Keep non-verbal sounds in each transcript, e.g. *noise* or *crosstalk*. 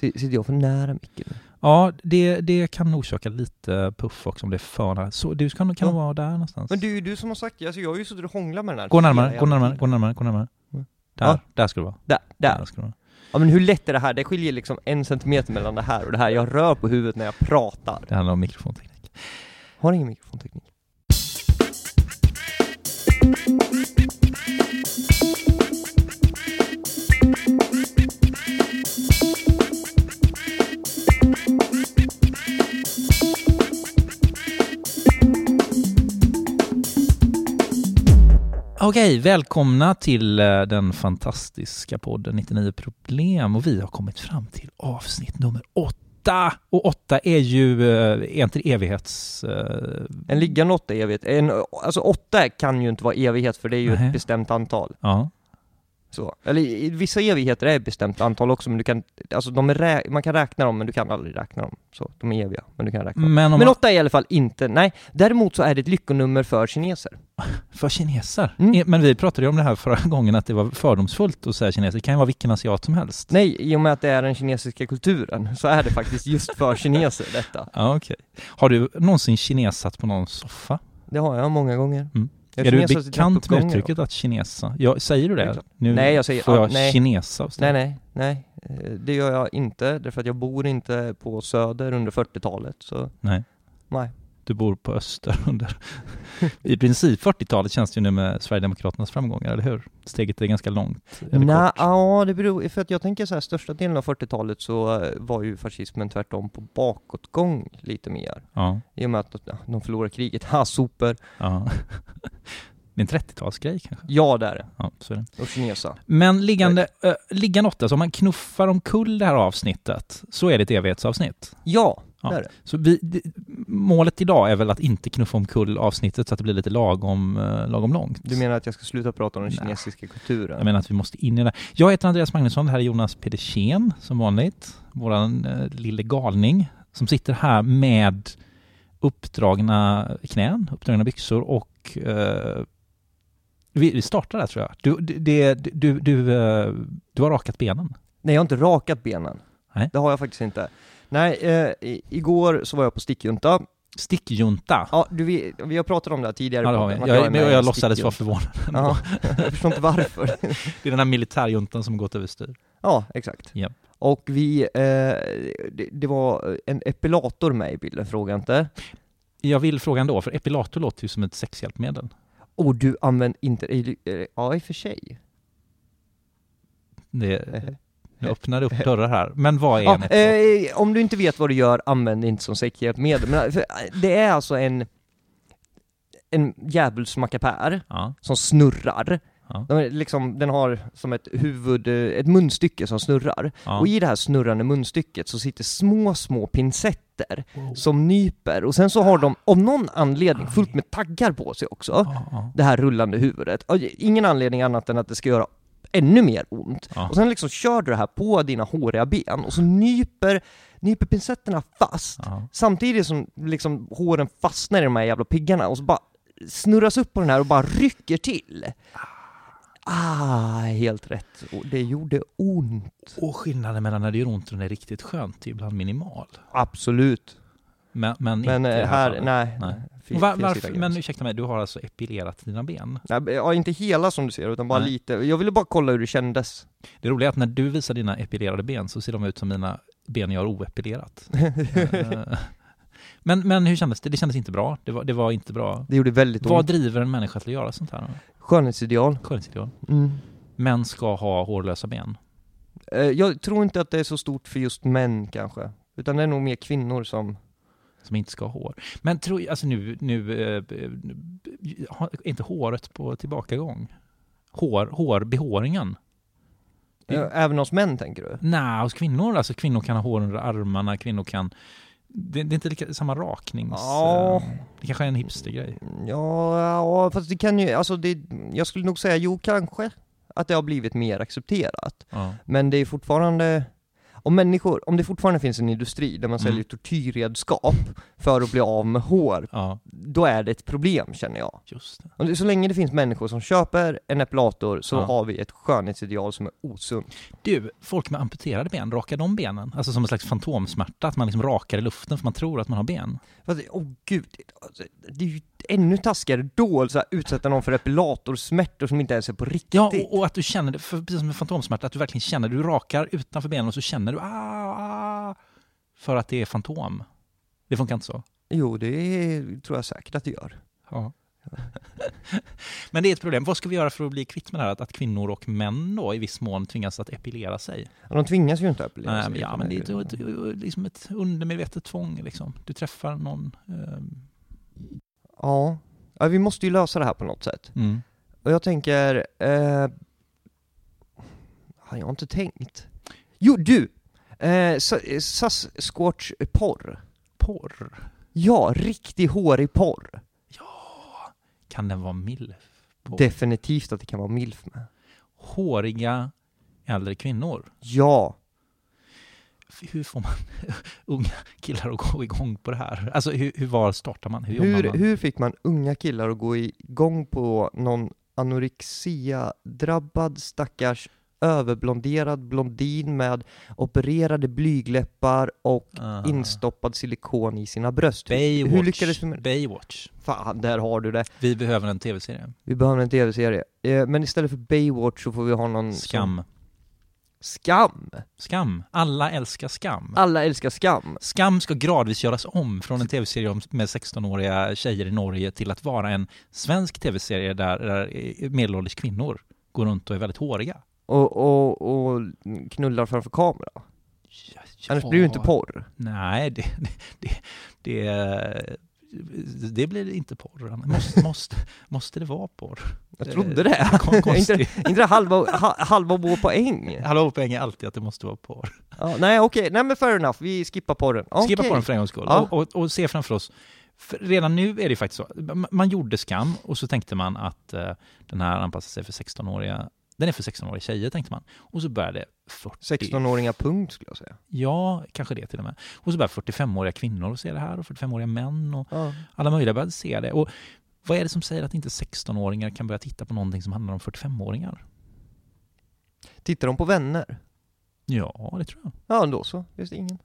Si- Sitter jag för nära micken? Ja, det, det kan orsaka lite puff också om det är för nära. Så du kan, kan Ja. vara där någonstans. Men det är ju du som har sagt, alltså jag har ju suttit och hånglat med den här Gå närmare, gå närmare, gå närmare, gå närmare, gå närmare. Där, Ja. där ska du vara. Där, där. ska du vara. Ja men hur lätt är det här? Det skiljer liksom en centimeter mellan det här och det här. Jag rör på huvudet när jag pratar. Det handlar om mikrofonteknik. Har ingen mikrofonteknik. Okej, välkomna till eh, den fantastiska podden 99 problem och vi har kommit fram till avsnitt nummer åtta. Och åtta är ju, eh, är inte evighets... eh, En liggande åtta är evighet. En, alltså åtta kan ju inte vara evighet för det är ju Nej. ett bestämt antal. Ja, Så. Eller i- vissa evigheter är ett bestämt antal också men du kan, alltså de är man kan räkna dem men du kan aldrig räkna dem. Så, de är eviga, men du kan räkna dem. men Men åtta är i alla fall inte, nej. Däremot så är det ett lyckonummer för kineser. *laughs* för kineser. Mm. Eh, Men vi pratade ju om det här förra gången att det var fördomsfullt att säga kineser. Det kan ju vara vilken asiat som helst. Nej, i och med att det är den kinesiska kulturen så är det faktiskt just för *laughs* kineser detta. Ja, okej. Har du någonsin kinesat på någon soffa? Det har jag många gånger. Mm. Jag är du bekant med uttrycket att kinesa? Ja, säger du det? Exakt. Nu Nej, jag säger- får ja, jag nej. kinesa. Nej, nej, nej. Eh, Det gör jag inte, därför att jag bor inte på Söder under 40-talet, så Nej. nej. Du bor på Öster under... I princip 40-talet känns det ju nu med Sverigedemokraternas framgångar, eller hur? Steget är ganska långt. eller Nej, kort. ja det beror, för att jag tänker så här, största delen av 40-talet så eh, var ju fascismen tvärtom på bakåtgång lite mer. Ja, I och med att de förlorade kriget, *laughs* ha super. ja. *laughs* Det är en 30-talsgrej kanske? Ja det är det, Ja, så är det. och kinesa. Men liggande, äh, liggande åtta, så om man knuffar omkull det här avsnittet så är det ett evighetsavsnitt. Ja, Ja. Så vi, det, målet idag är väl att inte knuffa omkull avsnittet så att det blir lite lagom, eh, lagom långt. Du menar att jag ska sluta prata om den Nej. kinesiska kulturen? Jag menar att vi måste in i det. Jag heter Andreas Magnusson, det här är Jonas Pedersen som vanligt. Våran eh, lille galning som sitter här med uppdragna knän, uppdragna byxor och eh, vi, vi startar där tror jag. Du, det, du, du, eh, du har rakat benen. Nej, jag har inte rakat benen. Nej. Det har jag faktiskt inte. Nej, eh, igår så var jag på stickjunta. Stickjunta. Ja, du, vi, vi har pratat om det här tidigare. Ja, det har vi. Jag, jag, jag en låtsades vara förvånad. Ja, jag förstår inte varför. *laughs* Det är den här militärjuntan som gått överstyr. Ja, exakt. Japp. Och vi, eh, det, det var en epilator med i bilden, fråga inte. Jag vill fråga ändå, för epilator låter ju som ett sexhjälpmedel. Och du använder inte, eh, ja i och för sig. Det, Eh, nu öppnar upp dörrar här. Men vad är Ja, en eh, om du inte vet vad du gör, använd det inte som sexhjälpmedel. Men, för, eh, det är alltså en, en djävulsmackapär Ja, som snurrar. ja, De är liksom, den har som ett huvud, eh, ett munstycke som snurrar. ja. Och i det här snurrande munstycket så sitter små, små pincetter Wow. som nyper. Och sen så har de, av någon anledning, fullt med taggar på sig också. Det här rullande huvudet. Ingen anledning annat än att det ska göra ännu mer ont. ja. Och sen liksom kör du det här på dina håriga ben och så nyper, nyper pinsetterna fast. ja. Samtidigt som liksom håren fastnar i de här jävla piggarna och så bara snurras upp på den här och bara rycker till. Ah, helt rätt. Och det gjorde ont. Och skillnaden mellan när det gör ont och när det är riktigt skönt är ibland minimal. Absolut. Men, men, Men det eh, här, nej. Nej. Va, varför, men ursäkta mig, du har alltså epilerat dina ben? Ja, inte hela som du ser, utan bara Nej. lite. Jag ville bara kolla hur det kändes. Det roliga är att när du visar dina epilerade ben så ser de ut som mina ben jag har oepilerat. *laughs* Eh, men, men hur kändes det? Det kändes inte bra. Det var, det var inte bra. Det gjorde väldigt Vad ont. driver en människa till att göra sånt här? Skönhetsideal. Skönhetsideal. Mm. Män ska ha hårlösa ben. Eh, Jag tror inte att det är så stort för just män kanske. Utan det är nog mer kvinnor som... som inte ska ha hår. Men tror, alltså nu, nu eh, eh, är inte håret på tillbakagång? Hår, hår, behåringen? Eh, Även hos män tänker du? Nej, hos kvinnor, alltså kvinnor kan ha hår under armarna, kvinnor kan det, det är inte lika, samma raknings... Ja. eh, Det kanske är en hipstergrej. Ja, ja, fast det kan ju, alltså det, jag skulle nog säga jo kanske att det har blivit mer accepterat. Ja. Men det är fortfarande, om människor, om det fortfarande finns en industri där man Mm. säljer tortyrredskap för att bli av med hår, Ja, då är det ett problem känner jag. just det. Så länge det finns människor som köper en epilator så Ja. har vi ett skönhetsideal som är osunt. Du, folk med amputerade ben, rakar de benen? Alltså som en slags fantomsmärta, att man liksom rakar i luften för man tror att man har ben. Fast, Åh gud, alltså, det är ju ännu taskigare då, här, utsätta någon för epilatorsmärtor som inte ens är på riktigt. Ja, och, och att du känner det, för precis som med fantomsmärta, att du verkligen känner, du rakar utanför benen och så känner du ah, ah, för att det är fantom. Det funkar inte så. Jo, det tror jag säkert att det gör. Ja. *laughs* Men det är ett problem. Vad ska vi göra för att bli kvitt med det här att, att kvinnor och män då i viss mån tvingas att epilera sig? Ja, De tvingas ju inte att epilera Nej, sig. men, ja, men det är ett, ett, liksom ett undermedvetet tvång. Liksom. Du träffar någon. ehm, Ja. ja, vi måste ju lösa det här på något sätt. mm. Och jag tänker, eh, har jag inte tänkt? Jo, du! Eh, Sasquatch porr. Porr. Ja, riktig hårig porr. Kan den vara mild? Porr. Definitivt att det kan vara milf med. Håriga äldre kvinnor. Ja, Hur får man *laughs* unga killar att gå igång på det här? Alltså hur, hur var startar man? Hur, hur, man? hur fick man unga killar att gå igång på någon anorexia-drabbad stackars överblonderad blondin med opererade blygläppar och Ah. instoppad silikon i sina bröst? Baywatch. Hur lyckades vi med? Baywatch. Fan, där har du det. Vi behöver en tv-serie. Vi behöver en tv-serie. Eh, men istället för Baywatch så får vi ha någon som- Skam. Skam! Skam. Alla älskar Skam. Alla älskar Skam. Skam ska gradvis göras om från en tv-serie med 16-åriga tjejer i Norge till att vara en svensk tv-serie där, där medelålders kvinnor går runt och är väldigt håriga. Och, och, och knullar framför kamera. Annars blir det ju inte porr. Nej, det, det, det, det, det blir inte porr. *laughs* Måste, måste, måste det vara porr? Jag trodde det. Kon- *laughs* inte, inte det halva, ha, halva vår poäng? Hallå poäng är alltid att det måste vara porr. Ja, nej okej, nej men fair enough, vi skippar porren. Skippa Okej. porren för en gångs skull. Ja. Och, och, och se framför oss för redan nu är det faktiskt så. Man- gjorde Skam och så tänkte man att eh, den här anpassar sig för 16-åriga den är för 16-åriga tjejer tänkte man. Och så började 40... 16-åringar punkt skulle jag säga. Ja, kanske det till och med. Och så började 45-åriga kvinnor se det här och 45-åriga män och Ja. alla möjliga började se det. Och vad är det som säger att inte 16-åringar kan börja titta på någonting som handlar om 45-åringar? Tittar de på vänner? Ja, det tror jag. Ja, då så. Just ingen.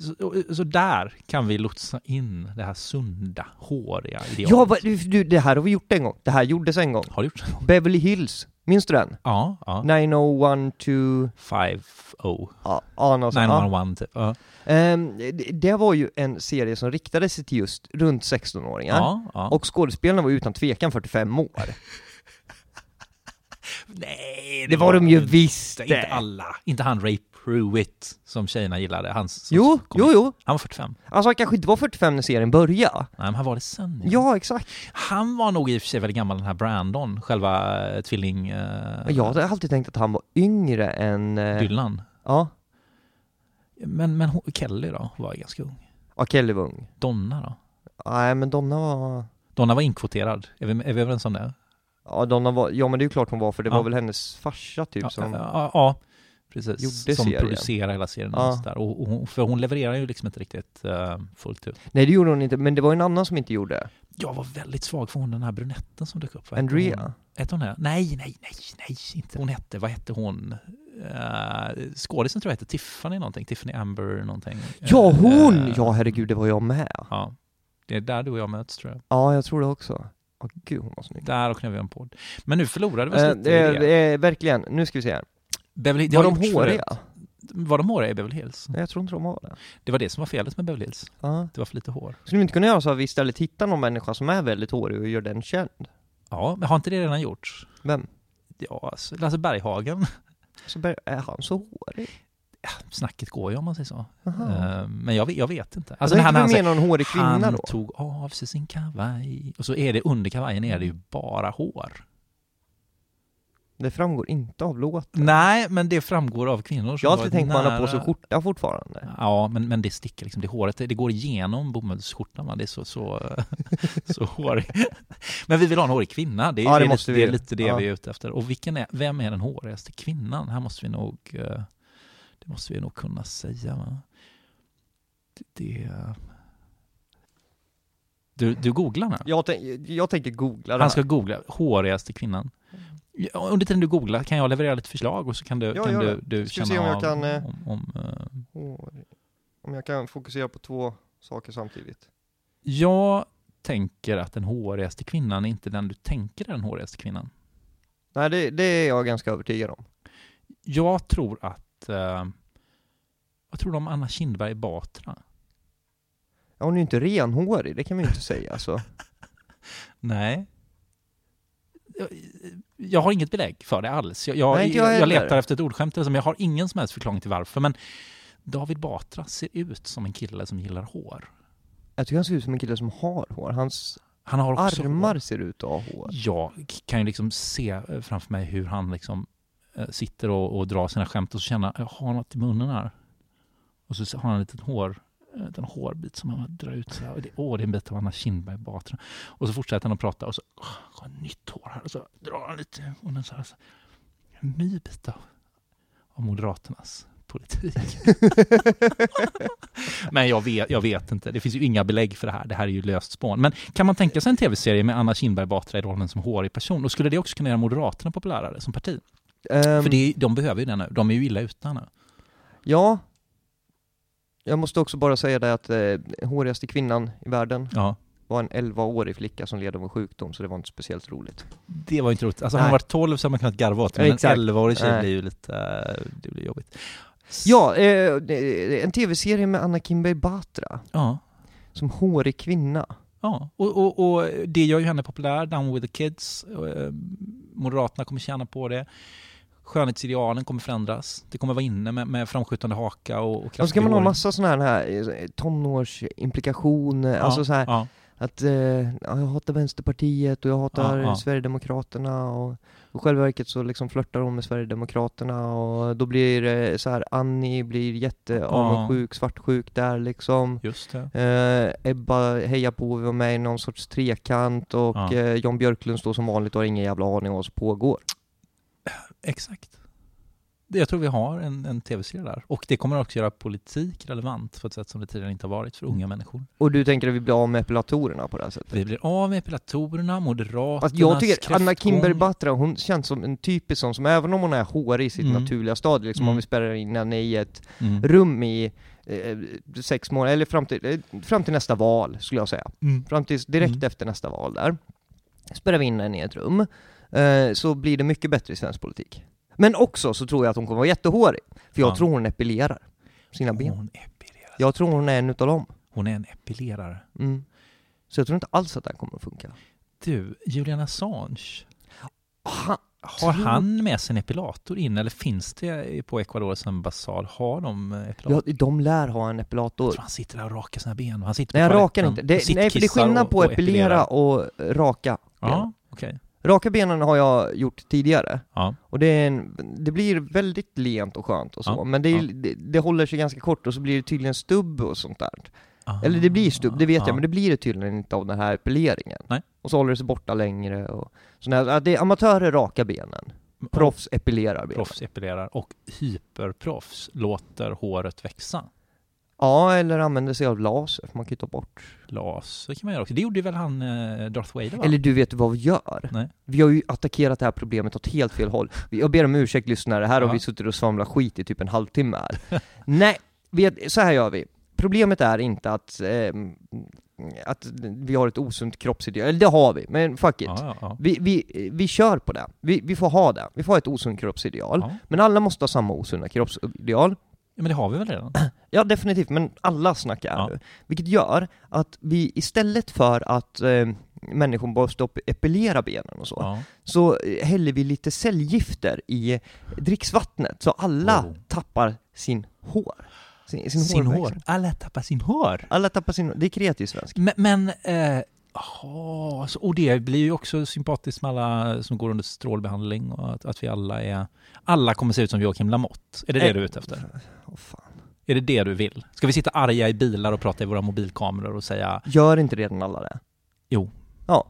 Så, så där kan vi lotsa in det här sunda, håriga idealet. Ja, vad- du, det här har vi gjort en gång. Det här gjordes en gång. Har du gjort det? Beverly Hills, minns du den? Ja, ja. 9012... 5-0. Ja, ja, något sånt. Ja. 911 typ. Ja. Ehm, det, det var ju en serie som riktade sig till just runt 16-åringar. Ja, ja. Och skådespelarna var utan tvekan 45 år. *laughs* Nej, Det var de ju visst Inte det. alla. Inte han Ray Pruitt som tjejerna gillade. Han, som Jo, kom- jo, jo. Han var 45. Alltså han kanske inte var 45 när serien började. Nej, men han var det sen. Ja, exakt. Han var nog i och för sig väldigt gammal, den här Brandon, själva eh, tvilling... Eh, Jag hade alltid tänkt att han var yngre än... eh, Dylan. Ja. Men, men hon- Kelly då, var ganska ung. ja, Kelly var ung. Donna då? Nej, men Donna var... Donna var inkvoterad. Är vi, är vi överens om det? Ja, Donna var... Ja, men det är ju klart hon var, för det Ja. var väl hennes farsa typ ja, som... ja, ja, precis. som serien. producerar hela serien. Ja. och där. Och, och, hon- för hon levererar ju liksom inte riktigt eh, fullt ut. Nej, det gjorde hon inte, men det var en annan som inte gjorde. Jag var väldigt svag för hon den här brunetten som dök upp. Vad Andrea. Hon? Hette hon det? Nej, nej, nej, nej, inte. Hon hette, vad hette hon? Uh, skådisen tror jag hette Tiffany någonting, Tiffany Amber någonting. Ja, hon! Eh, Ja, herregud, det var jag med. Ja. Det är där du och jag möts tror jag. Ja, jag tror det också. Åh gud, hon var snygg. Där och vi en podd. Men nu förlorade vi oss Eh, lite i det. eh, verkligen, nu ska vi se här. Beverly, Var de håriga? Var de håriga i Beverly Hills? Nej, jag tror inte de var det. Det var det som var felet med Beverly Hills. Ja. Det var för lite hår. Skulle vi inte kunna göra så att vi istället hittar någon människa som är väldigt hårig och gör den känd? Ja, men har inte det redan gjorts? Vem? Ja, alltså, Lasse Berghagen. Så ber- är han så hårig? Snacket går ju om man säger så. Eh, Men jag, vet- jag vet inte. Alltså, när jag han säger, menar en hårig kvinna han då? tog av sig sin kavaj och så är det under kavajen är det ju bara hår. Det framgår inte av låten. Nej, men det framgår av kvinnor som Jag har alltid tänkt att man har på sig nära- skjorta fortfarande. Ja, men, men det sticker liksom, det håret, det, går igenom bomullsskjortan va? det är så, så, *laughs* så hårig. Men vi vill ha en hårig kvinna, det är, Ja, det lite, det är vi. lite det Ja. vi är ute efter. Och vilken är, vem är den hårigaste kvinnan? Här måste vi nog, eh, Det måste vi nog kunna säga va? Det... Du, du googlar nu? Jag, tänk, jag tänker googla det Han ska här. googla hårigaste kvinnan. Under tiden du googlar kan jag leverera lite förslag och så kan du, Ja, kan du, du känna se om jag av kan, eh, om, om, eh, Hår. Om jag kan fokusera på två saker samtidigt. Jag tänker att den hårigaste kvinnan är inte den du tänker är den hårigaste kvinnan. Nej, det, det är jag ganska övertygad om. Jag tror att... Eh, vad tror du om Anna Kinberg Batra? Ja, hon är ju inte renhårig, det kan vi ju inte säga så. *laughs* Nej. Jag, har inget belägg för det alls. Jag, jag, Nej, jag jag, letar efter ett ordskämt, men jag har ingen som helst förklaring till varför. Men David Batra ser ut som en kille som gillar hår. Jag tycker han ser ut som en kille som har hår. Hans Han har också armar hår. ser ut att ha hår. Jag kan ju liksom se eh, framför mig hur han liksom eh, sitter och, och drar sina skämt och så känner jag har något i munnen här. Och så har han en liten hår en liten hårbit som han drar ut så här. Och det, åh, det är en bit av Anna Kinberg Batra. Och så fortsätter han att prata och så åh, nytt hår här och så drar han lite munnen så här. Så, en ny bit av, av Moderaternas politik. *laughs* Men jag vet, jag vet inte. Det finns ju inga belägg för det här. Det här är ju löst spån. Men kan man tänka sig en tv-serie med Anna Kinberg Batra i rollen som hårig person? Och skulle det också kunna göra Moderaterna populärare som parti? Ehm, För det, de behöver ju det nu. De är ju illa ute nu. Ja. Jag måste också bara säga det att eh, hårigaste kvinnan i världen Ja, var en 11-årig flicka som led av en sjukdom, så det var inte speciellt roligt. det var inte roligt. Alltså Nej. hade man varit 12 så hade man kunnat garva åt det, men Exakt. en 11-årig tjej Nej. blir ju lite, det blir jobbigt. Ja, eh, en tv-serie med Anna Kinberg Batra, Ja. som hårig kvinna. Ja, och, och, och det gör ju henne populär, Down with the kids. Eh, Moderaterna kommer tjäna på det. Skönhetsidealen kommer förändras. Det kommer vara inne med, med framskjutande haka och, och Och så kraftig kan man ha massa sådana här eh, tonårsimplikationer, alltså så här ja. att eh, ja, jag hatar Vänsterpartiet och jag hatar Ja, ja. Sverigedemokraterna och, i själva verket så liksom flörtar hon med Sverigedemokraterna och då blir eh, så här Annie blir jätteavundsjuk, svartsjuk där liksom. Just det. Eh, Ebba hejar på att vara med i någon sorts trekant och Ja. eh, Jan Björklund står som vanligt och har ingen jävla aning om vad som pågår. Exakt. Jag tror vi har en, en tv-serie där. Och det kommer också göra politik relevant på ett sätt som det tidigare inte har varit för unga människor. Och du tänker att vi blir av med epilatorerna på det här sättet? Vi blir av med epilatorerna, Moderaternas Fast jag tycker Anna kräftgång. Kinberg Batra, hon känns som en typisk sån som även om hon är hårig i sitt Mm. naturliga stadie, liksom om Mm. vi spärrar in henne i ett Mm. rum i eh, sex månader, eller fram till, eh, fram till nästa val skulle jag säga. Mm. Fram till direkt Mm. efter nästa val där. Spärrar vi in henne i ett rum, så blir det mycket bättre i svensk politik. Men också så tror jag att hon kommer vara jättehårig, för jag Ja. tror hon epilerar sina ben. Hon epilerar. Jag tror hon är en utav dem. Hon är en epilerare. Mm. Så jag tror inte alls att det här kommer att funka. Du, Julian Assange. Ha, Har han med sig en epilator in eller finns det på Ecuadors ambassad? Har de eh, epilator? ja, de lär ha en Jag epilator. tror han sitter där och rakar sina ben. Han sitter Nej, jag rakar inte. Det, nej, för det är skillnad och- på och att epilera och raka. Ja, okej. Raka benen har jag gjort tidigare. Ja. Och det, en, det blir väldigt lent och skönt och så, Ja, men det, ja. det, det håller sig ganska kort och så blir det tydligen stubb och sånt där. Ah, Eller det blir stubb, det vet ja. jag, men det blir det tydligen inte av den här epileringen. Nej. Och så håller det sig borta längre och sådär. Det är amatörer raka benen, proffs epilerar benen. Proffs epilerar och hyperproffs låter håret växa. Ja, eller använder sig av laser, för man kan ju ta bort. Laser kan man göra också. Det gjorde väl han eh, Darth Vader va? Eller du vet vad vi gör? Nej. Vi har ju attackerat det här problemet åt helt fel håll. Jag ber om ursäkt lyssnare, här har Ja. vi suttit och svamlat skit i typ en halvtimme här. *laughs* Nej, vet, så här gör vi. Problemet är inte att, ehm, att vi har ett osunt kroppsideal, eller det har vi, men fuck it. Ja, ja. Vi, vi, vi kör på det. Vi, vi får ha det. Vi får ha ett osunt kroppsideal. Men alla måste ha samma osunda kroppsideal. Ja, men det har vi väl redan? *clears throat* Ja, definitivt, men alla snackar Ja. Vilket gör att vi istället för att eh, människor måste epilera benen och så, Ja. så eh, häller vi lite cellgifter i dricksvattnet, så alla Oh. tappar sin hår. Sin, sin, Sin hår. Alla tappar sin hår. Alla tappar sin Det är kreativ svensk. Men, men eh, aha, så, och det blir ju också sympatiskt med alla som går under strålbehandling och att, att vi alla är... Alla kommer se ut som Joakim Lamotte. Är det det Eh, du är ute efter? Fan. Är det det du vill? Ska vi sitta arga i bilar och prata i våra mobilkameror och säga Gör inte redan alla det? Jo. Ja.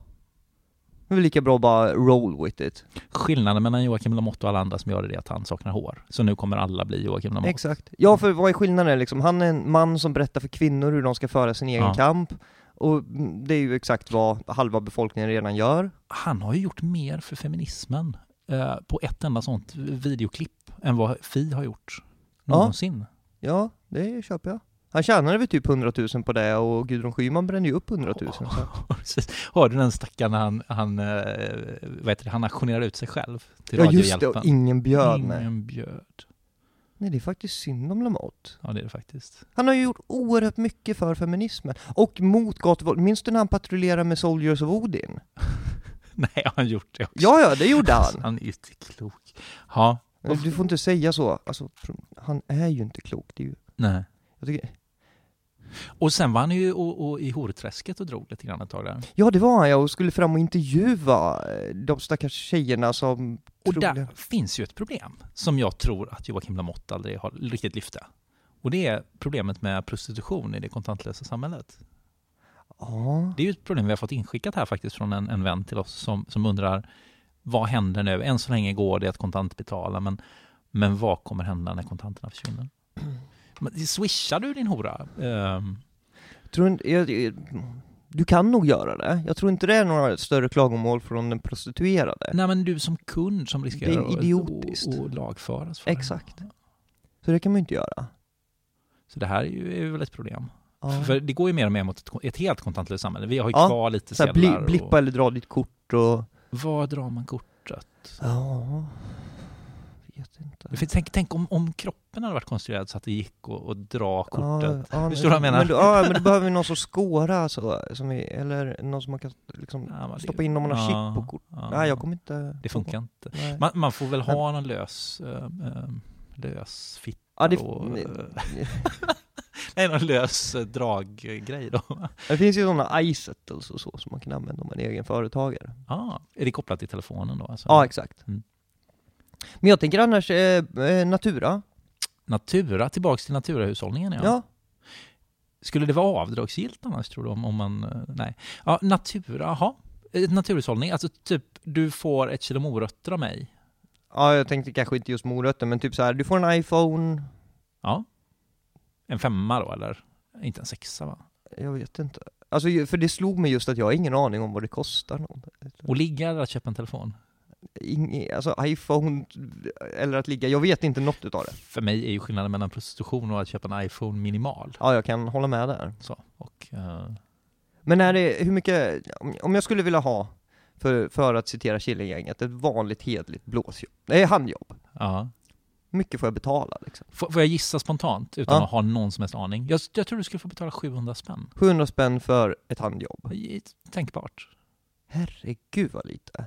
Det är väl lika bra att bara roll with it. Skillnaden mellan Joakim Lamotte och alla andra som gör det är att han saknar hår. Så nu kommer alla bli Joakim Lamotte. Exakt. Ja, för vad är skillnaden liksom? Han är en man som berättar för kvinnor hur de ska föra sin egen Ja. kamp. Och det är ju exakt vad halva befolkningen redan gör. Han har ju gjort mer för feminismen eh, på ett enda sånt videoklipp än vad Fi har gjort Ja. någonsin. Ja, det köper jag. Han tjänade väl typ 100 000 på det och Gudrun Schyman brände ju upp 100 000. Så. *laughs* Har du den stackaren när han, han, eh, vad heter det, han auktionerar ut sig själv till Ja just det, och ingen bjöd. Ingen bjöd. Nej det är faktiskt synd om Lamotte. Ja, det är det faktiskt. Han har ju gjort oerhört mycket för feminismen. Och mot gatuvåld. Minns du när han patrullerade med Soldiers of Odin? *laughs* Nej, har han gjort det också? Ja, ja, det gjorde han. *laughs* Han är ju inte klok. Ja, Du får inte säga så. Alltså, han är ju inte klok. Det är ju, nej. jag tycker, Och sen var han ju och, och i horträsket och drog lite grann ett tag där. ja, det var han ja, och skulle fram och intervjua eh, de stackars tjejerna som Och där finns ju ett problem som jag tror att Joakim Lamotte aldrig har riktigt lyfte. Och det är problemet med prostitution i det kontantlösa samhället. Ja, Det är ju ett problem vi har fått inskickat här faktiskt från en, en vän till oss som, som undrar vad händer nu? Än så länge går det att kontantbetala men, men vad kommer hända när kontanterna försvinner? Men, swishar du din hora? Ehm, tror inte, jag, jag, du kan nog göra det. Jag tror inte det är några större klagomål från den prostituerade. nej men du som kund som riskerar Det är att- idiotiskt. att- att lagföras för det. Exakt. Så det kan man ju inte göra. Så det här är ju, är väl ett problem. Ja. För det går ju mer och mer mot ett, ett helt kontantlöst samhälle. Vi har ju Ja, kvar lite sedlar. bli, blippa och, eller dra ditt kort och... var drar man kortet? Ja, vet inte. Finns- Tänk, tänk om, om kroppen hade varit konstruerad så att det gick att, att dra kortet. Ja, ja, Förstår du vad jag menar? Men då, ja, men då behöver vi någon som skåra så, som vi, eller någon som man kan liksom Ja, men det- stoppa in om man har ja, chip på kort. ja. Nej, jag kommer inte... Det funkar inte. Man, man får väl ha någon lös, äh, lös fitta Ja, det, eh, *laughs* *laughs* nej, någon lös eh, draggrej då. *laughs* det finns ju sådana iSettles och så som man kan använda om man är egen företagare. Ah, är det kopplat till telefonen då? Alltså? Ja, exakt. Mm. Men jag tänker annars, eh, eh, Natura. Natura, tillbaks till naturahushållningen ja. Ja. Skulle det vara avdragsgillt annars tror du? Om, om man, eh, nej. Ja, Natura, jaha. Eh, Naturhushållning, alltså typ du får ett kilo morötter av mig. ja, jag tänkte kanske inte just morötter, men typ så här, du får en iPhone, Ja. En femma då eller? Inte en sexa va? jag vet inte. Alltså, för det slog mig just att jag har ingen aning om vad det kostar. Och ligga att köpa en telefon? Ing, alltså iPhone, eller att ligga, jag vet inte något utav det. För mig är ju skillnaden mellan prostitution och att köpa en iPhone minimal. Ja, jag kan hålla med där. Så, och, eh, Men är det, hur mycket, om- jag skulle vilja ha, för, för att citera Killinggänget, ett vanligt hedligt blåsjobb, nej handjobb. ja. Hur mycket får jag betala liksom? Får, får jag gissa spontant utan Ja. att ha någon som helst aning? Jag, jag tror du skulle få betala 700 spänn. 700 spänn för ett handjobb. Tänkbart. Herregud vad lite.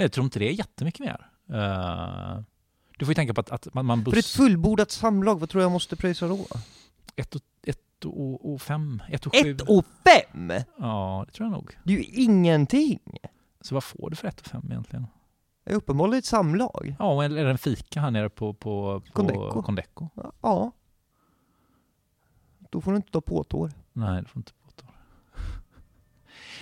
Jag tror inte det är jättemycket mer. Eh, du får ju tänka på att, att man, man För ett buss... fullbordat samlag, vad tror jag måste pröjsa då? Ett och, ett och, och fem, ett och sju. Ett och fem! Ja, det tror jag nog. Det är ju ingenting! Så vad får du för ett och fem egentligen? Det är uppenbarligen ett samlag. Ja, eller en fika här nere på, på, på Condeco. Condeco. Ja. Då får du inte ta på tår. Nej, det får inte påstå.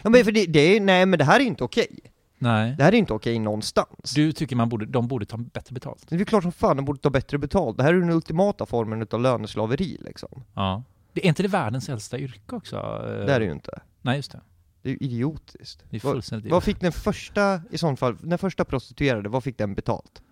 Ja men för det, det är, nej men det här är inte okej. Nej. Det här är inte okej någonstans. Du tycker man borde, de borde ta bättre betalt? Det är klart som fan de borde ta bättre betalt. Det här är den ultimata formen utav löneslaveri liksom. Ja. Det är inte det världens äldsta yrke också? Det är det ju inte. Nej, just det. Det är ju idiotiskt. Det är Vad, fullständigt vad fick den första, i sånt fall, den första prostituerade, vad fick den betalt?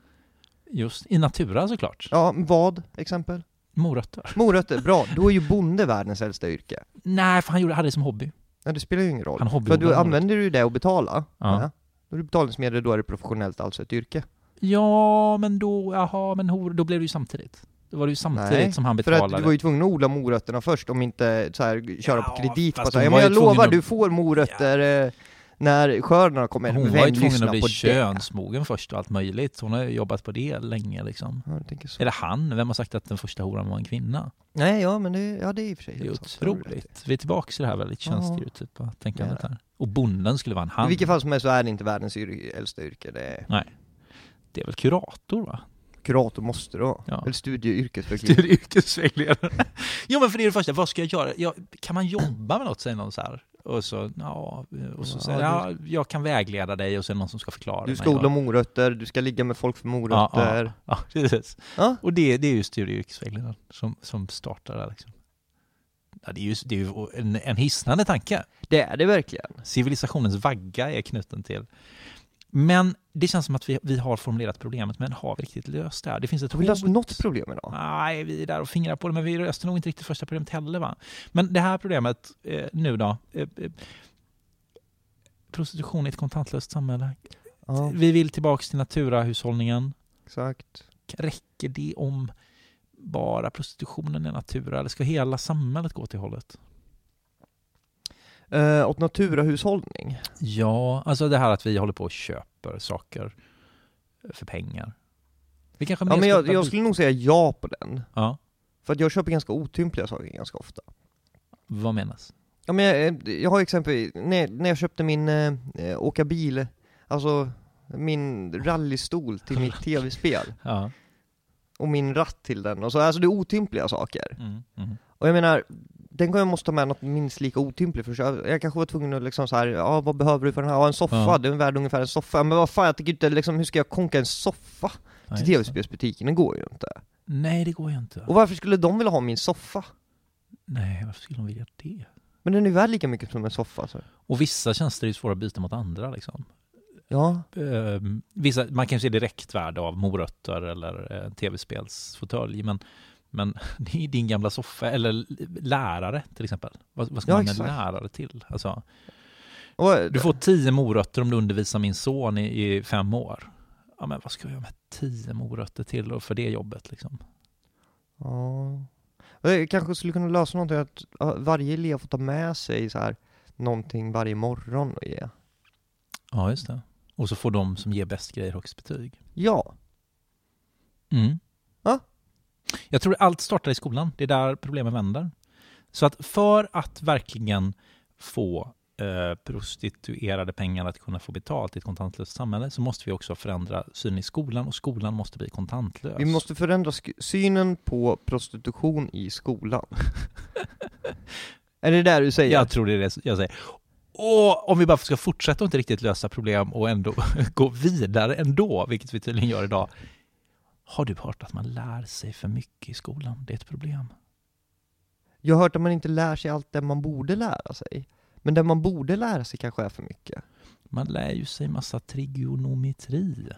Just i Natura såklart. Ja, vad exempel? Morötter. Morötter, bra. *laughs* Då är ju bonde världens äldsta yrke. Nej, för han gjorde, hade det som hobby. Nej, det spelar ju ingen roll. Han För du använder ju det att betala. Ja. Då är det betalningsmedel, då är det professionellt, alltså ett yrke. Ja, men då, jaha, men hor, då blev det ju samtidigt. Då var det ju samtidigt Nej, som han För betalade. att du var ju tvungen att odla morötterna först, om inte så här, köra på Ja, kredit. fast Bara så här, ja, men jag lovar, du får morötter eh, när skördarna kommer. Hon var ju tvungen att bli på det? könsmogen först och allt möjligt. Hon har ju jobbat på det länge liksom. Ja. Eller han, vem har sagt att den första horan var en kvinna? Nej, ja men det, ja, det är i och för sig Det är i. otroligt. Vi är tillbaka till det här väldigt Ja. könsstereotypa tänkandet Det är här. Och bonden skulle vara en I han. vilket fall som helst så är det inte världens yr- äldsta yrke. Det är Det är väl kurator va? kurator måste vara. Ja. Eller studie och yrkesvägledare. Studie *laughs* yrkesvägledare. jo men för det är det första, vad ska jag göra? Jag, kan man jobba med något säger någon så här? Och så, ja, och så Ja, säger ja, jag kan vägleda dig och det någon som ska förklara Du ska mig. odla morötter, du ska ligga med folk för morötter. ja, *laughs* ja, precis. Och det, det är ju studie och yrkesvägledaren som, som startar där liksom. Ja, det är ju, det är ju en, en hisnande tanke. Det är det verkligen. Civilisationens vagga är knuten till. Men det känns som att vi, vi har formulerat problemet, men har vi riktigt löst det här? Det finns ett Har vi löst något problem idag? Nej, vi är där och fingrar på det, men vi löste nog inte riktigt första problemet heller. Va? Men det här problemet eh, nu då. Eh, eh, prostitution i ett kontantlöst samhälle. Ja, Vi vill tillbaks till naturahushållningen. exakt. Räcker det om bara prostitutionen är natura, eller ska hela samhället gå till hållet? Eh, åt naturahushållning. Ja, alltså det här att vi håller på och köper saker för pengar. Vi kanske Ja, men jag, jag skulle nog säga ja på den. Ja, För att jag köper ganska otympliga saker ganska ofta. vad menas? Ja men jag, jag har exempel, när, när jag köpte min eh, eh, åka bil, alltså min rallystol till mitt *laughs* tv-spel Ja. och min ratt till den och så, alltså det är otympliga saker. Mm, mm. Och jag menar, den gången jag måste ta med något minst lika otympligt för köpa. Jag kanske var tvungen att liksom så här, ja vad behöver du för den här? Ja en soffa, Ja. den är värd ungefär en soffa. Men vad fan, jag tycker inte liksom, hur ska jag konka en soffa Ja, till det. tv-spelsbutiken? Det går ju inte. Nej, det går ju inte. Och varför skulle de vilja ha min soffa? Nej, varför skulle de vilja det? Men den är värd lika mycket som en soffa. Så. Och vissa tjänster är ju svåra att byta mot andra liksom. Ja, Ehm, vissa, man kan ju se direktvärde av morötter eller eh, tv-spelsfåtölj, men, men *laughs* det är din gamla soffa, eller lärare till exempel. Vad, vad ska Ja, man med lärare till? Alltså, och, du får tio morötter om du undervisar min son i, i fem år. Ja, men vad ska jag med tio morötter till och för det jobbet liksom? Ja. Jag kanske skulle kunna lösa någonting att varje elev får ta med sig så här någonting varje morgon och ge. Ja, just det. Och så får de som ger bäst grejer högst betyg. Ja, Mm. Ja. Jag tror allt startar i skolan. Det är där problemen vänder. Så att för att verkligen få eh, prostituerade pengar att kunna få betalt i ett kontantlöst samhälle så måste vi också förändra synen i skolan och skolan måste bli kontantlös. vi måste förändra synen på prostitution i skolan. *laughs* är det där du säger? Jag tror det är det jag säger. Och om vi bara ska fortsätta och inte riktigt lösa problem och ändå *laughs* gå vidare ändå, vilket vi tydligen gör idag. Har du hört att man lär sig för mycket i skolan? Det är ett problem. Jag har hört att man inte lär sig allt det man borde lära sig. Men det man borde lära sig kanske är för mycket. Man lär ju sig massa trigonometri.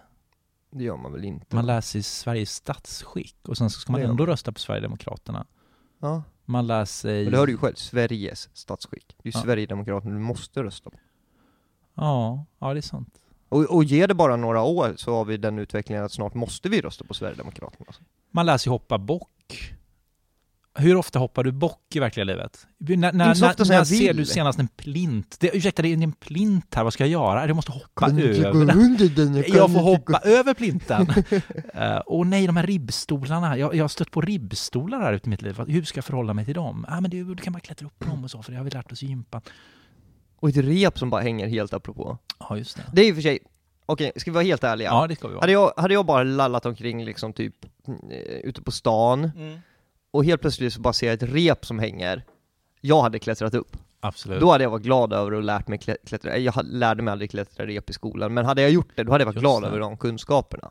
Det gör man väl inte? Man lär sig Sveriges statsskick och sen så ska man gör ändå rösta på Sverigedemokraterna. Ja, Man lär sig... men det hör du ju själv, Sveriges statsskick. Det är ju Ja. Sverigedemokraterna du måste rösta på. Ja, ja det är sant. Och, och ge det bara några år så har vi den utvecklingen att snart måste vi rösta på Sverigedemokraterna. Man lär sig hoppa bock. Hur ofta hoppar du bock i verkliga livet? När, när, när, när jag ser du senast en plint? Det, ursäkta, det är en plint här, vad ska jag göra? Jag måste hoppa Kan över gå den. under den, Jag kan får hoppa gå- över plinten. uh, *laughs* och nej, de här ribbstolarna. Jag, jag har stött på ribbstolar här ute i mitt liv. Hur ska jag förhålla mig till dem? Ah, men du, du kan bara klättra upp på dem och så, för det har vi lärt oss i gympan. Och ett rep som bara hänger helt apropå. Ja, just det. Det är och för sig, okej, ska vi vara helt ärliga? Ja, det ska vi vara. Hade, jag, hade jag bara lallat omkring liksom typ eh, ute på stan, Mm. och helt plötsligt så bara ser jag ett rep som hänger, jag hade klättrat upp. Absolut. Då hade jag varit glad över att lärt mig klä- klättra, jag lärde mig aldrig klättra rep i skolan, men hade jag gjort det, då hade jag varit Just glad det. över de kunskaperna.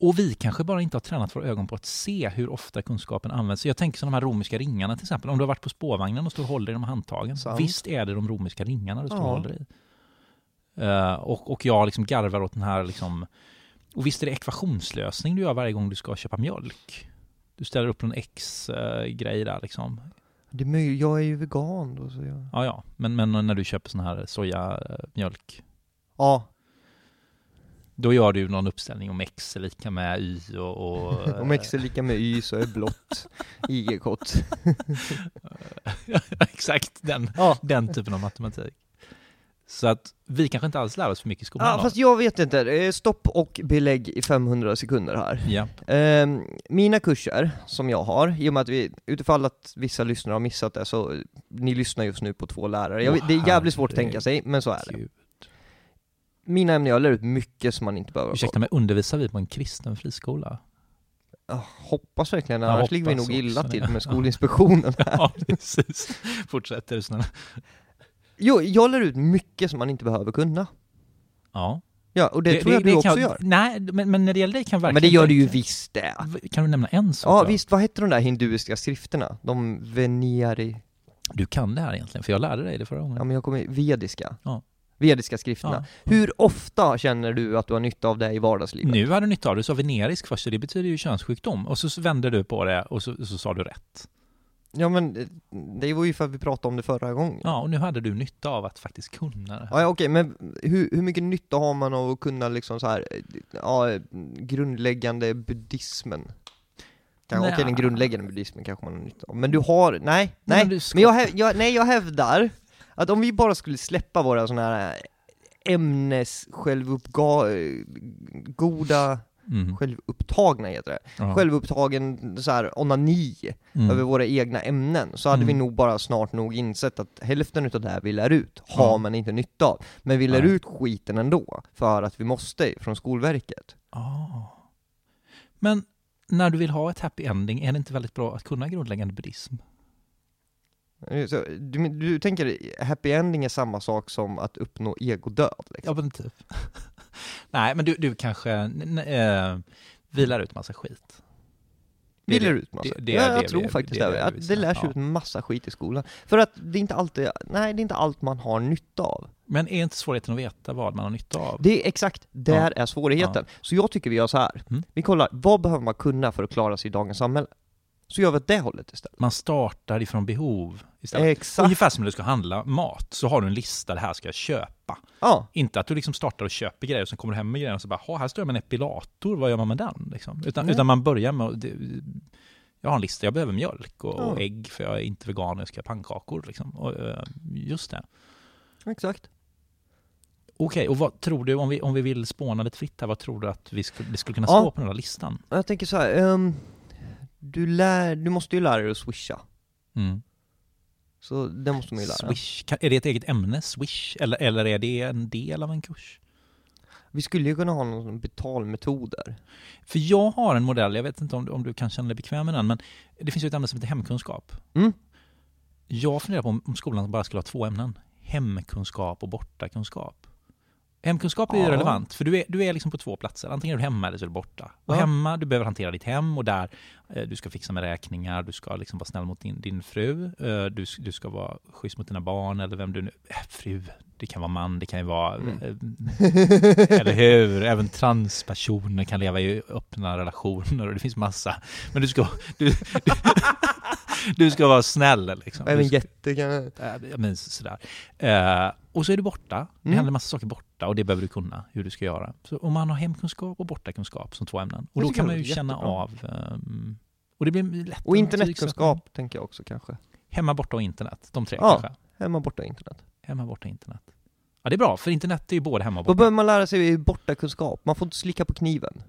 Och vi kanske bara inte har tränat våra ögon på att se hur ofta kunskapen används. Så jag tänker som de här romerska ringarna till exempel. Om du har varit på spårvagnen och står och håller i de handtagen. Sant. Visst är det de romerska ringarna du står och Ja. håller i. Eh, och, och jag liksom garvar åt den här liksom... Och visst är det ekvationslösning du gör varje gång du ska köpa mjölk. Du ställer upp någon X-grej där liksom. Det är möjligt, jag är ju vegan då, så jag... Ja, ja. Men, men när du köper sån här sojamjölk. Ja, Då gör du någon uppställning om X är lika med Y och... och *laughs* om X är lika med Y så är blått *laughs* IG-kott. *laughs* Exakt, den, Ja. den typen av matematik. Så att vi kanske inte alls lär oss för mycket i skolan. Ja, fast jag vet inte. Stopp och belägg i 500 sekunder här. ja. Ehm, mina kurser som jag har, i och med att vi, utifall att vissa lyssnare har missat det, så ni lyssnar just nu på två lärare. Jag, det är jävligt svårt att tänka sig, men så är det. Mina ämnen, jag lär ut mycket som man inte behöver Ursäkta mig, undervisar vi på en kristen friskola? Jag hoppas verkligen, Jag annars ligger vi nog illa till det. med *laughs* Skolinspektionen. Ja, precis. Fortsätt du snälla. Jo, jag lär ut mycket som man inte behöver kunna. Ja. Ja, och det, tror jag du också kan, gör. Nej, men, men när det gäller dig kan jag verkligen men det gör du ju visst det. Kan du nämna en sak? Ja då? visst, vad heter de där hinduiska skrifterna? De veneri... Du kan det här egentligen, för jag lärde dig det förra gången. Ja men jag kommer vediska. Ja. Vediska skrifterna. Ja. Hur ofta känner du att du har nytta av det i vardagslivet? Nu hade du nytta av det, du sa venerisk först, det betyder ju könssjukdom. Och så vände du på det och så, så sa du rätt. Ja men eh, det var ju för att vi pratade om det förra gången. Ja, och nu hade du nytta av att faktiskt kunna det. ja okej, men hur, hur mycket nytta har man av att kunna liksom så här, eh, ja, grundläggande buddhismen? Nej. okej, den grundläggande buddhismen kanske man har nytta av. Men du har, nej, nej. men Men, jag, jag, nej, jag hävdar att om vi bara skulle släppa våra sådana här ämnes självuppga, goda, Mm. självupptagna heter det. Ja. Självupptagen så här onani Mm. över våra egna ämnen, så hade Mm. vi nog bara snart nog insett att hälften utav det här vi lär ut har Ja. man inte nytta av. Men vi lär Nej. ut skiten ändå, för att vi måste från Skolverket. Ah. Men när du vill ha ett happy ending, är det inte väldigt bra att kunna grundläggande buddhism? Så, du, du tänker, happy ending är samma sak som att uppnå egodöd? Liksom. Ja, men typ. *laughs* Nej, men du, du kanske eh, vilar ut massa skit. Vi det- lär ut massa. det- det ja, jag det tror faktiskt det det. det Att det säger. lärs Ja. ut massa skit i skolan. För att det är inte alltid, nej det är inte allt man har nytta av. Men är inte svårigheten att veta vad man har nytta av? Det är exakt, där är svårigheten. Så jag tycker vi gör så här. Mm. vi kollar, vad behöver man kunna för att klara sig i dagens samhälle? Så gör vi åt det hållet istället. Man startar ifrån behov istället. Exakt. Ungefär som när du ska handla mat, så har du en lista, det här ska jag köpa. Ja, Inte att du liksom startar och köper grejer och sen kommer du hem med grejer och så bara, "Ha, här står jag med en epilator, vad gör man med den? Liksom. Utan, utan man börjar med, att- jag har en lista, jag behöver mjölk och, och Ja. ägg för jag är inte vegan och jag ska ha pannkakor. Liksom. Och, eh, just det. exakt. Okej, och vad tror du, om vi, om vi vill spåna lite fritt här, vad tror du att vi skulle, det skulle kunna Ja. stå på den här listan? Jag tänker så här, ehm, du, lär, du måste ju lära dig att swisha. Mm. Så det måste man ju lära. Swish, kan, är det ett eget ämne, swish, eller, eller är det en del av en kurs? Vi skulle ju kunna ha någon betalmetoder. För jag har en modell, jag vet inte om, du- om du kan känna dig bekväm med den, men det finns ju ett ämne som heter hemkunskap. Mm. Jag funderar på om, om skolan bara skulle ha två ämnen. Hemkunskap och bortakunskap. Hemkunskap är ju Ja. relevant, för du är, du är liksom på två platser. Antingen är du hemma eller så är du borta. Och Ja. hemma, du behöver hantera ditt hem och där eh, du ska fixa med räkningar, du ska liksom vara snäll mot din, din fru, eh, du, du ska vara schysst mot dina barn eller vem du nu... Eh, fru, det kan vara man, det kan ju vara... Mm. Eh, *laughs* eller hur? Även transpersoner kan leva i öppna relationer och det finns massa. Men du ska... Du, du, du ska vara snäll liksom. Även jätte kan... Äh, men sådär. Eh, och så är du borta. Det Mm. händer massa saker borta och det behöver du kunna hur du ska göra. Så om man har hemkunskap och bortakunskap som två ämnen. Och då kan man ju känna jättebra. av ehm, och det blir lätt Och internetkunskap tänker jag också kanske. Hemma, borta och internet. De tre Ja. kanske. Hemma, borta, internet. Hemma, borta, internet. Ja, det är bra, för internet är ju både hemma och Då borta. behöver man lära sig borta kunskap. Man får inte slicka på kniven.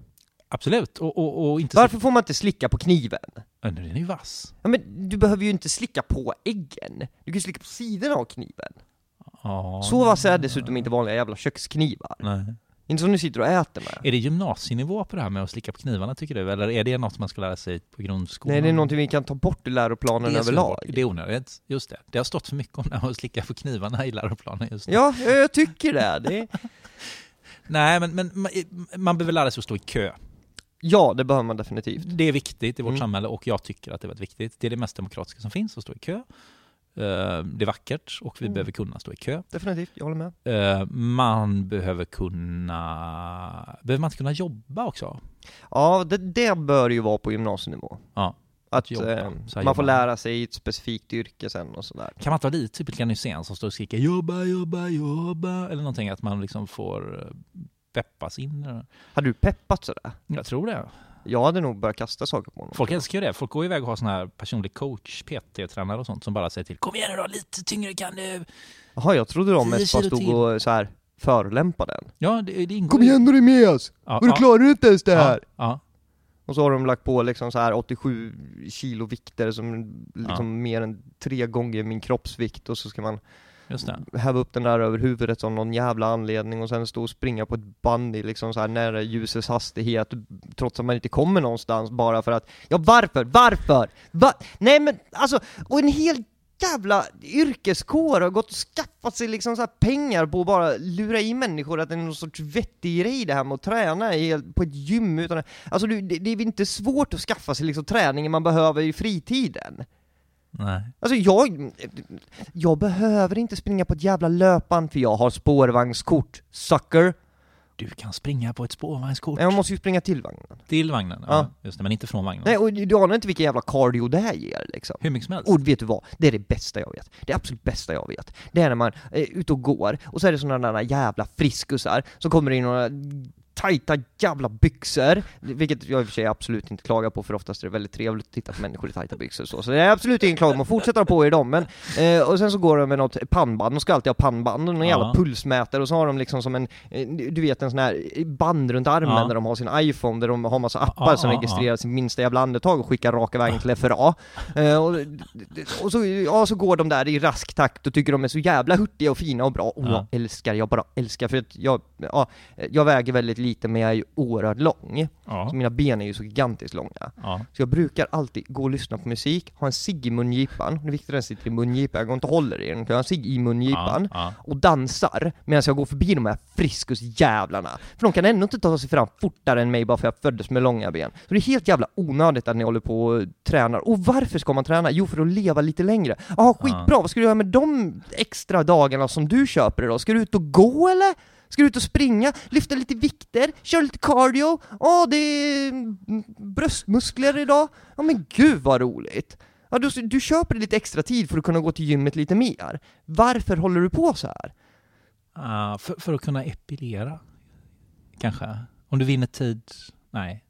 Absolut, och, och, och inte... Varför får man inte slicka på kniven? Ja, Den är ju vass. Ja, men du behöver ju inte slicka på äggen. Du kan ju slicka på sidorna av kniven. Ja, Så vass är dessutom inte vanliga jävla köksknivar. Nej. Inte som du sitter och äter med. Är det gymnasienivå på det här med att slicka på knivarna tycker du? Eller är det något man ska lära sig på grundskolan? Nej, det är någonting vi kan ta bort ur läroplanen Det överlag. Det är onödigt. Just det. Det har stått för mycket om det här att slicka på knivarna i läroplanen just nu. Ja, jag tycker det. det. *laughs* Nej, men, men man, man behöver lära sig att stå i kö. Ja, det behöver man definitivt. Det är viktigt i vårt Mm. samhälle och jag tycker att det är väldigt viktigt. Det är det mest demokratiska som finns, att stå i kö. Eh, Det är vackert och vi Mm. behöver kunna stå i kö. Definitivt, jag håller med. Eh, Man behöver kunna... Behöver man inte kunna jobba också? Ja, det, det bör ju vara på gymnasienivå. Ja. Att Jobba. eh, man får jobba. lära sig ett specifikt yrke sen och sådär. Kan man inte vara lite typ Rickard Nysén som står och skriker jobba, jobba, jobba eller någonting, att man liksom får peppas in. Hade du peppat sådär? Jag tror det. Jag hade nog börjat kasta saker på honom. Folk älskar ju det. Folk går iväg och har sån här personlig coach, PT-tränare och sånt som bara säger till Kom igen nu då, lite tyngre kan du. Jaha, jag trodde de 10 mest bara stod till. och så här förolämpade en. Ja, det, det ingår Kom igen nu Remias! Ja, du ja, klarar inte ens det här! Ja, ja. Och så har de lagt på liksom så här 87 kilo vikter som liksom mer än tre gånger min kroppsvikt och så ska man häva upp den där över huvudet av någon jävla anledning och sen stå och springa på ett band i liksom så här nära ljusets hastighet trots att man inte kommer någonstans bara för att Ja varför? Varför? Va? Nej men alltså, och en hel jävla yrkeskår har gått och skaffat sig liksom så här pengar på att bara lura i människor att det är någon sorts vettig grej det här med att träna i, på ett gym utan Alltså det, det är väl inte svårt att skaffa sig liksom träningen man behöver i fritiden? Nej. Alltså jag, jag behöver inte springa på ett jävla löpband för jag har spårvagnskort, sucker! Du kan springa på ett spårvagnskort. Nej, man måste ju springa till vagnen. Till vagnen? Ja, Ja. just det, men inte från vagnen. Nej, och du anar inte vilken jävla cardio det här ger liksom. Hur mycket som helst. Och vet du vad? Det är det bästa jag vet. Det absolut bästa jag vet. Det är när man är ute och går, och så är det sådana där jävla friskusar som kommer in några tajta jävla byxor, vilket jag i och för sig absolut inte klagar på för oftast är det väldigt trevligt att titta på människor i tajta byxor och så, så det är absolut ingen klagan, man fortsätter ha på er dem, men eh, och sen så går de med något pannband, de ska alltid ha pannband, och någon jävla pulsmätare och så har de liksom som en, eh, du vet en sån här band runt armen Ja. där de har sin iPhone, där de har massa appar som registrerar sitt minsta jävla andetag och skickar raka vägen till FRA. Eh, och, och så, ja, så går de där i rask takt och tycker de är så jävla hurtiga och fina och bra. Och Ja. jag älskar, jag bara älskar, för att jag, ja, jag väger väldigt lite men jag är ju oerhört lång. Ja. Så mina ben är ju så gigantiskt långa. ja. Så jag brukar alltid gå och lyssna på musik, ha en cigg i mungipan, det är viktigt att den sitter i mungipan, jag går inte och håller i den, jag har en cigg i mungipan Ja, och dansar medan jag går förbi de här friskusjävlarna. För de kan ändå inte ta sig fram fortare än mig bara för att jag föddes med långa ben. Så det är helt jävla onödigt att ni håller på och tränar. Och varför ska man träna? Jo, för att leva lite längre. Jaha, skitbra, vad ska du göra med de extra dagarna som du köper idag? Ska du ut och gå eller? Ska du ut och springa, lyfta lite vikter, köra lite cardio? Ja, det är bröstmuskler idag. Ja men gud vad roligt! Ja, du, du köper lite extra tid för att kunna gå till gymmet lite mer. Varför håller du på så här? Uh, för, för att kunna epilera, kanske. Om du vinner tid? Nej.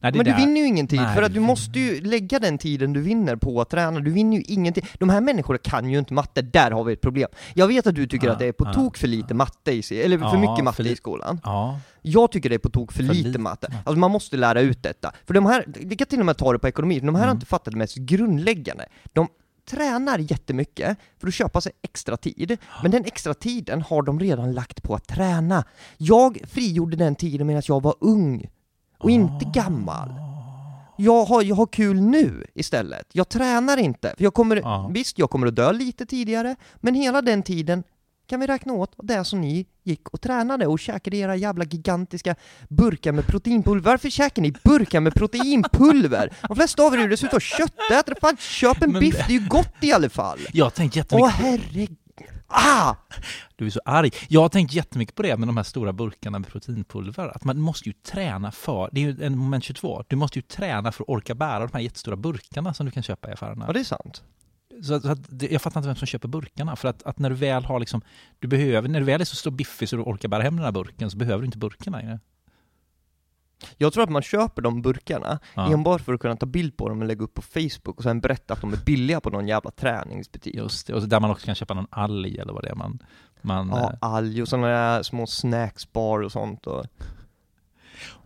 Nej Men du där. vinner ju ingen tid, Nej, för att du måste ju lägga den tiden du vinner på att träna, du vinner ju ingenting. De här människorna kan ju inte matte, där har vi ett problem. Jag vet att du tycker Ja, att det är på ja, tok för lite matte i sig, eller för Ja, mycket matte för i skolan. Ja. Jag tycker det är på tok för, För lite, lite matte. Alltså man måste lära ut detta. För de här, vi kan till och med ta det på ekonomi, för de här har Mm. inte fattat det mest grundläggande. De tränar jättemycket för att köpa sig extra tid, men den extra tiden har de redan lagt på att träna. Jag frigjorde den tiden medan jag var ung, och inte gammal. Jag har, jag har kul nu istället. Jag tränar inte, för jag kommer, Ja. visst jag kommer att dö lite tidigare, men hela den tiden kan vi räkna åt det som ni gick och tränade och käkade era jävla gigantiska burkar med proteinpulver. Varför käkar ni burkar med proteinpulver? De flesta av er är ju dessutom köttätare, fan köp en biff, det- är ju gott i alla fall! Jag har tänkt Åh jättemycket herregud, ah! Du är så arg. Jag har tänkt jättemycket på det med de här stora burkarna med proteinpulver. Att man måste ju träna för, det är ju en moment 22, du måste ju träna för att orka bära de här jättestora burkarna som du kan köpa i affärerna. Ja det är sant. Så, så det- jag fattar inte vem som köper burkarna. För att, att när du väl har liksom, du behöver, när du väl är så stor biffig så du orkar bära hem den här burken så behöver du inte burken längre. Jag tror att man köper de burkarna Ja. enbart för att kunna ta bild på dem och lägga upp på Facebook och sen berätta att de är billiga på någon jävla träningsbutik. Just det, och där man också kan köpa någon alg eller vad det är man... man Ja, eh, alg och sådana där små snacksbar och sånt och...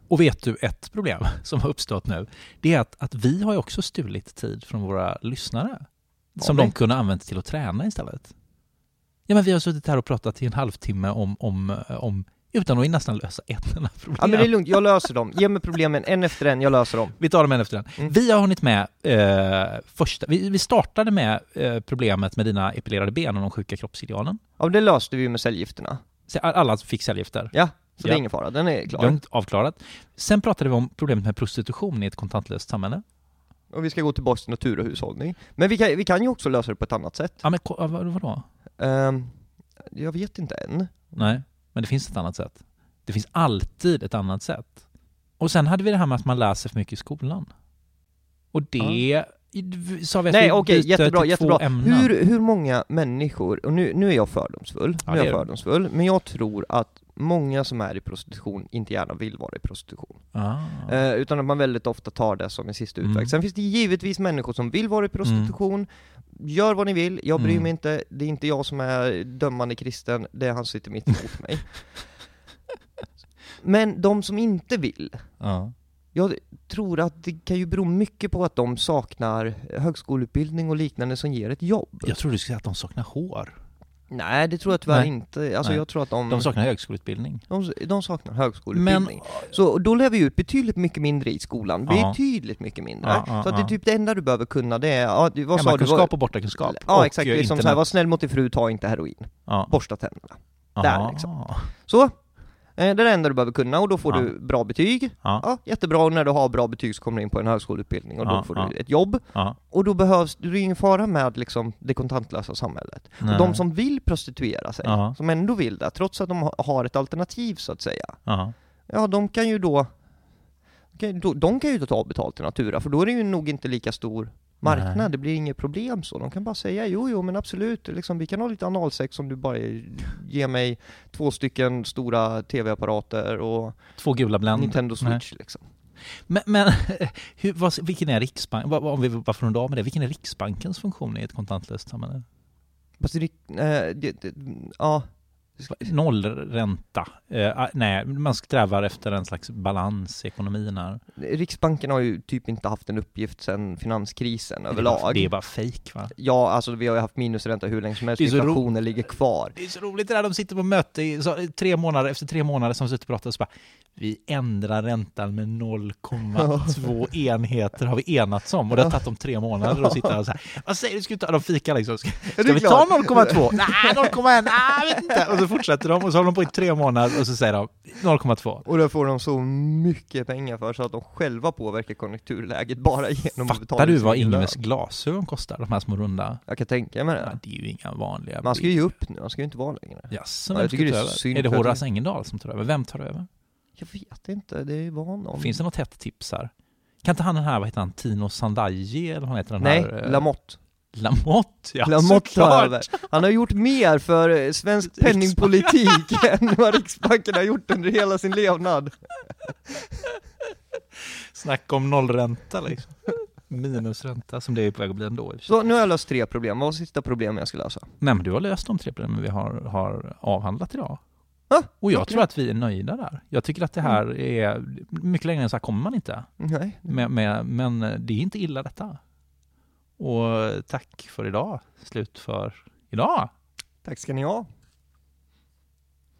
Och vet du ett problem *laughs* som har uppstått nu? Det är att, att vi har ju också stulit tid från våra lyssnare. Som Har de kunde använt till att träna istället. Ja men vi har suttit här och pratat i en halvtimme om, om, eh, om utan att nästan lösa ett enda problem. Ja men det är lugnt, jag löser dem. Ge mig problemen en efter en, jag löser dem. Vi tar dem en efter en. Mm. Vi har hunnit med eh, första, vi, vi startade med eh, problemet med dina epilerade ben och de sjuka kroppsidealen. Ja det löste vi ju med cellgifterna. Alla fick cellgifter. Ja, så det Ja. är ingen fara, den är klar. Lugnt avklarat. Sen pratade vi om problemet med prostitution i ett kontantlöst samhälle. Och vi ska gå tillbaka till natur och hushållning. Men vi kan, vi kan ju också lösa det på ett annat sätt. Ja men vadå? Ehm, jag vet inte än. Nej, men det finns ett annat sätt. Det finns alltid ett annat sätt. Och sen hade vi det här med att man läser för mycket i skolan. Och det i- sa vi att Nej vi okej, byter jättebra, till jättebra. två ämnen. Hur, hur många människor, och nu, nu är jag fördomsfull, Ja, nu är jag fördomsfull, men jag tror att många som är i prostitution inte gärna vill vara i prostitution. Ah. Eh, utan att man väldigt ofta tar det som en sista utväg. Mm. Sen finns det givetvis människor som vill vara i prostitution, gör vad ni vill, jag bryr Mm. mig inte, det är inte jag som är dömande kristen, det är han som sitter mitt emot mig. *laughs* Men de som inte vill, Ja. jag tror att det kan ju bero mycket på att de saknar högskoleutbildning och liknande som ger ett jobb. Jag tror du skulle säga att de saknar hår. Nej, det tror jag tyvärr Nej. inte. Alltså Nej. jag tror att de, De saknar högskoleutbildning. de, de saknar högskoleutbildning. Men, Så då lär vi ut betydligt mycket mindre i skolan. Ja. Betydligt mycket mindre. Ja, ja, så att det är typ det enda du behöver kunna det är, ja, du, vad sa du? Var, och bortakunskap. ja och exakt, liksom så här, internet. var snäll mot din fru, ta inte heroin. Borsta tänderna. där liksom. Så, det är det enda du behöver kunna och då får Ja. du bra betyg. Ja. Ja, jättebra, och när du har bra betyg så kommer du in på en högskoleutbildning och då Ja, får du ett jobb. Och då behövs, det är ingen fara med liksom det kontantlösa samhället. Nej. Och de som vill prostituera sig, som ändå vill det, trots att de ha- har ett alternativ så att säga. Ja. De kan ju då, de kan ju då ta betalt i Natura, för då är det ju nog inte lika stor marknad, Nej. det blir inget problem så. De kan bara säga jo, jo men absolut, liksom, vi kan ha lite analsex om du bara ger mig två stycken stora tv-apparater och Två gula Blend. Nintendo Nej. Switch liksom. Men, men *laughs* hur, vad, vilken är Riksbank, vad- vad- om vi bara får runda av med det, vilken är Riksbankens funktion i ett kontantlöst samhälle? Fast eh, det, det, ja, Nollränta. Eh, ah, nej, man strävar efter en slags balans i ekonomin här. Riksbanken har ju typ inte haft en uppgift sedan finanskrisen Det överlag. bara- Det är bara fejk va? Ja, alltså vi har ju haft minusränta hur länge som helst, inflationen ligger kvar. Det är så roligt det där, de sitter på möte i så, tre månader, efter tre månader som sitter och pratar så bara Vi ändrar räntan med 0,2 *laughs* enheter har vi enats om och det har tagit dem tre månader och sitta och så här Vad säger du, ska vi ta, de fikar liksom Ska, ska vi ta 0,2? Nej, 0,1? Nej, jag vet inte! Så fortsätter de och så håller de på i tre månader och så säger de 0,2 Och det får de så mycket pengar för så att de själva påverkar konjunkturläget bara genom att betala Fattar du vad Ingves glasögon kostar? De här små runda? Jag kan tänka mig Ja, det. det är ju inga vanliga Man ska ju ge upp nu, man ska ju inte vara längre. Jaså, Ja, vem ska det ta är över? synd Är det Horace Engdahl som tar över? Vem tar över? Jag vet inte, det var någon. Finns det något hett tips här? Kan inte han den här, vad heter han, Tino Sandaji eller vad heter den Nej, här? eh, Lamotte. Lamotte, ja Lamotte såklart. över. Han har gjort mer för svensk penningpolitik *laughs* än vad Riksbanken har gjort under hela sin levnad. Snacka om nollränta liksom. Minusränta som det är på väg att bli ändå. Så nu har jag löst tre problem, vad var sista problemet jag ska lösa? Nej men du har löst de tre problemen vi har, har avhandlat idag. Ah, Och jag okej. tror att vi är nöjda där. Jag tycker att det här är, mycket längre än så här kommer man inte. Nej. Med, med, men det är inte illa detta. Och tack för idag. Slut för idag. Tack ska ni ha.